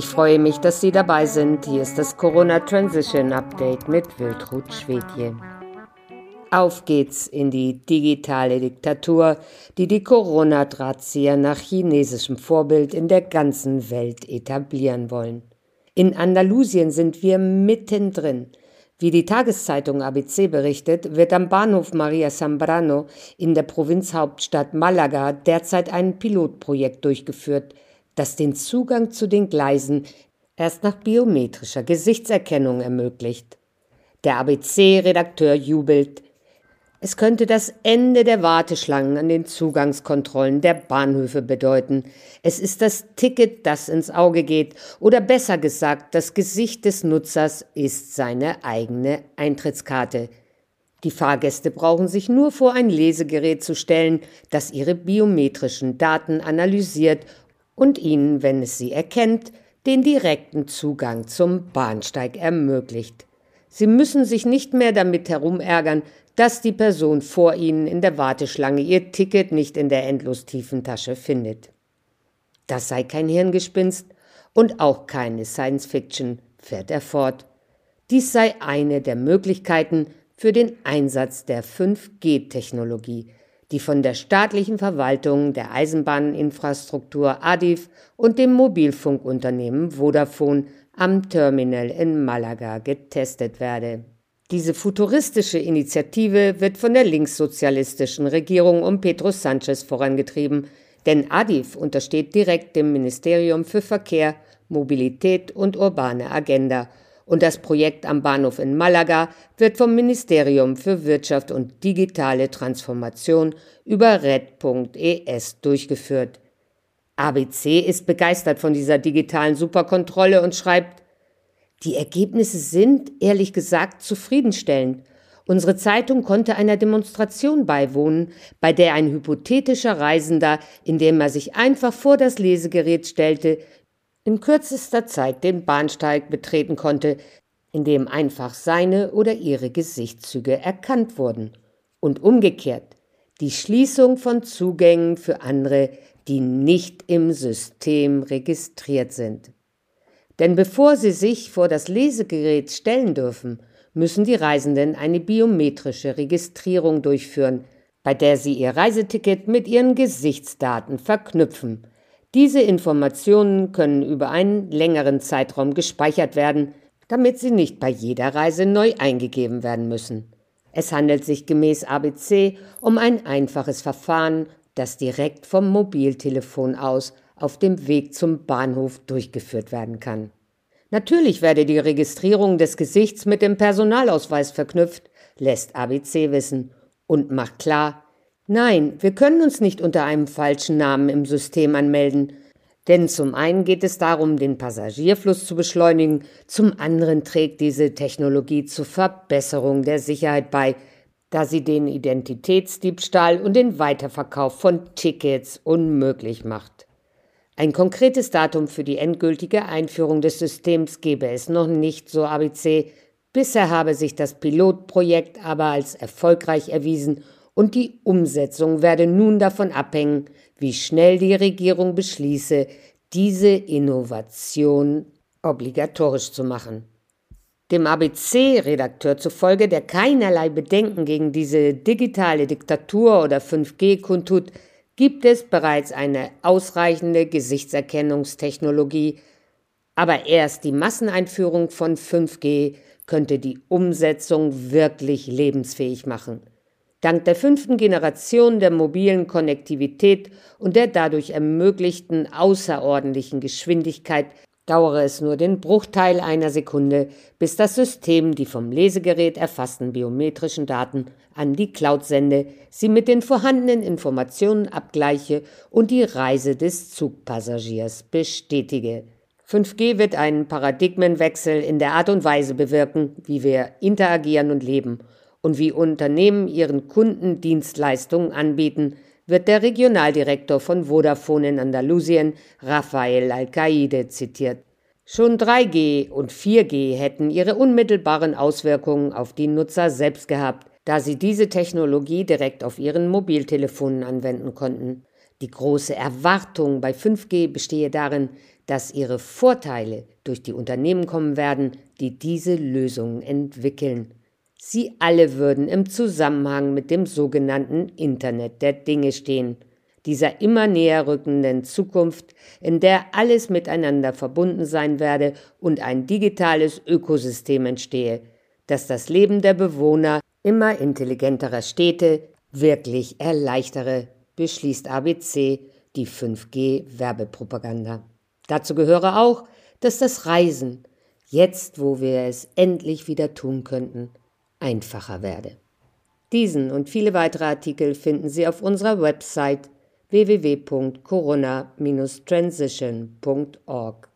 Ich freue mich, dass Sie dabei sind. Hier ist das Corona Transition Update mit Wiltrud Schwedje. Auf geht's in die digitale Diktatur, die die Corona-Drahtzieher nach chinesischem Vorbild in der ganzen Welt etablieren wollen. In Andalusien sind wir mittendrin. Wie die Tageszeitung ABC berichtet, wird am Bahnhof Maria Zambrano in der Provinzhauptstadt Malaga derzeit ein Pilotprojekt durchgeführt – das den Zugang zu den Gleisen erst nach biometrischer Gesichtserkennung ermöglicht. Der ABC-Redakteur jubelt. Es könnte das Ende der Warteschlangen an den Zugangskontrollen der Bahnhöfe bedeuten. Es ist das Ticket, das ins Auge geht, oder besser gesagt, das Gesicht des Nutzers ist seine eigene Eintrittskarte. Die Fahrgäste brauchen sich nur vor ein Lesegerät zu stellen, das ihre biometrischen Daten analysiert und ihnen, wenn es sie erkennt, den direkten Zugang zum Bahnsteig ermöglicht. Sie müssen sich nicht mehr damit herumärgern, dass die Person vor ihnen in der Warteschlange ihr Ticket nicht in der endlos tiefen Tasche findet. Das sei kein Hirngespinst und auch keine Science Fiction, fährt er fort. Dies sei eine der Möglichkeiten für den Einsatz der 5G-Technologie, die von der staatlichen Verwaltung der Eisenbahninfrastruktur ADIF und dem Mobilfunkunternehmen Vodafone am Terminal in Malaga getestet werde. Diese futuristische Initiative wird von der linkssozialistischen Regierung um Pedro Sanchez vorangetrieben, denn ADIF untersteht direkt dem Ministerium für Verkehr, Mobilität und urbane Agenda und das Projekt am Bahnhof in Malaga wird vom Ministerium für Wirtschaft und digitale Transformation über red.es durchgeführt. ABC ist begeistert von dieser digitalen Superkontrolle und schreibt, die Ergebnisse sind, ehrlich gesagt, zufriedenstellend. Unsere Zeitung konnte einer Demonstration beiwohnen, bei der ein hypothetischer Reisender, indem er sich einfach vor das Lesegerät stellte, in kürzester Zeit den Bahnsteig betreten konnte, in dem einfach seine oder ihre Gesichtszüge erkannt wurden. Und umgekehrt die Schließung von Zugängen für andere, die nicht im System registriert sind. Denn bevor sie sich vor das Lesegerät stellen dürfen, müssen die Reisenden eine biometrische Registrierung durchführen, bei der sie ihr Reiseticket mit ihren Gesichtsdaten verknüpfen diese Informationen können über einen längeren Zeitraum gespeichert werden, damit sie nicht bei jeder Reise neu eingegeben werden müssen. Es handelt sich gemäß ABC um ein einfaches Verfahren, das direkt vom Mobiltelefon aus auf dem Weg zum Bahnhof durchgeführt werden kann. Natürlich werde die Registrierung des Gesichts mit dem Personalausweis verknüpft, lässt ABC wissen und macht klar, Nein, wir können uns nicht unter einem falschen Namen im System anmelden. Denn zum einen geht es darum, den Passagierfluss zu beschleunigen, zum anderen trägt diese Technologie zur Verbesserung der Sicherheit bei, da sie den Identitätsdiebstahl und den Weiterverkauf von Tickets unmöglich macht. Ein konkretes Datum für die endgültige Einführung des Systems gebe es noch nicht, so ABC. Bisher habe sich das Pilotprojekt aber als erfolgreich erwiesen und die Umsetzung werde nun davon abhängen, wie schnell die Regierung beschließe, diese Innovation obligatorisch zu machen. Dem ABC-Redakteur zufolge, der keinerlei Bedenken gegen diese digitale Diktatur oder 5G kundtut, gibt es bereits eine ausreichende Gesichtserkennungstechnologie, aber erst die Masseneinführung von 5G könnte die Umsetzung wirklich lebensfähig machen. Dank der fünften Generation der mobilen Konnektivität und der dadurch ermöglichten außerordentlichen Geschwindigkeit dauere es nur den Bruchteil einer Sekunde, bis das System die vom Lesegerät erfassten biometrischen Daten an die Cloud sende, sie mit den vorhandenen Informationen abgleiche und die Reise des Zugpassagiers bestätige. 5G wird einen Paradigmenwechsel in der Art und Weise bewirken, wie wir interagieren und leben und wie Unternehmen ihren Kunden Dienstleistungen anbieten, wird der Regionaldirektor von Vodafone in Andalusien, Rafael Alcaide, zitiert. Schon 3G und 4G hätten ihre unmittelbaren Auswirkungen auf die Nutzer selbst gehabt, da sie diese Technologie direkt auf ihren Mobiltelefonen anwenden konnten. Die große Erwartung bei 5G bestehe darin, dass ihre Vorteile durch die Unternehmen kommen werden, die diese Lösungen entwickeln. Sie alle würden im Zusammenhang mit dem sogenannten Internet der Dinge stehen, dieser immer näher rückenden Zukunft, in der alles miteinander verbunden sein werde und ein digitales Ökosystem entstehe, das das Leben der Bewohner immer intelligenterer Städte wirklich erleichtere, beschließt ABC die 5G-Werbepropaganda. Dazu gehöre auch, dass das Reisen, jetzt wo wir es endlich wieder tun könnten, einfacher werde. Diesen und viele weitere Artikel finden Sie auf unserer Website www.corona-transition.org.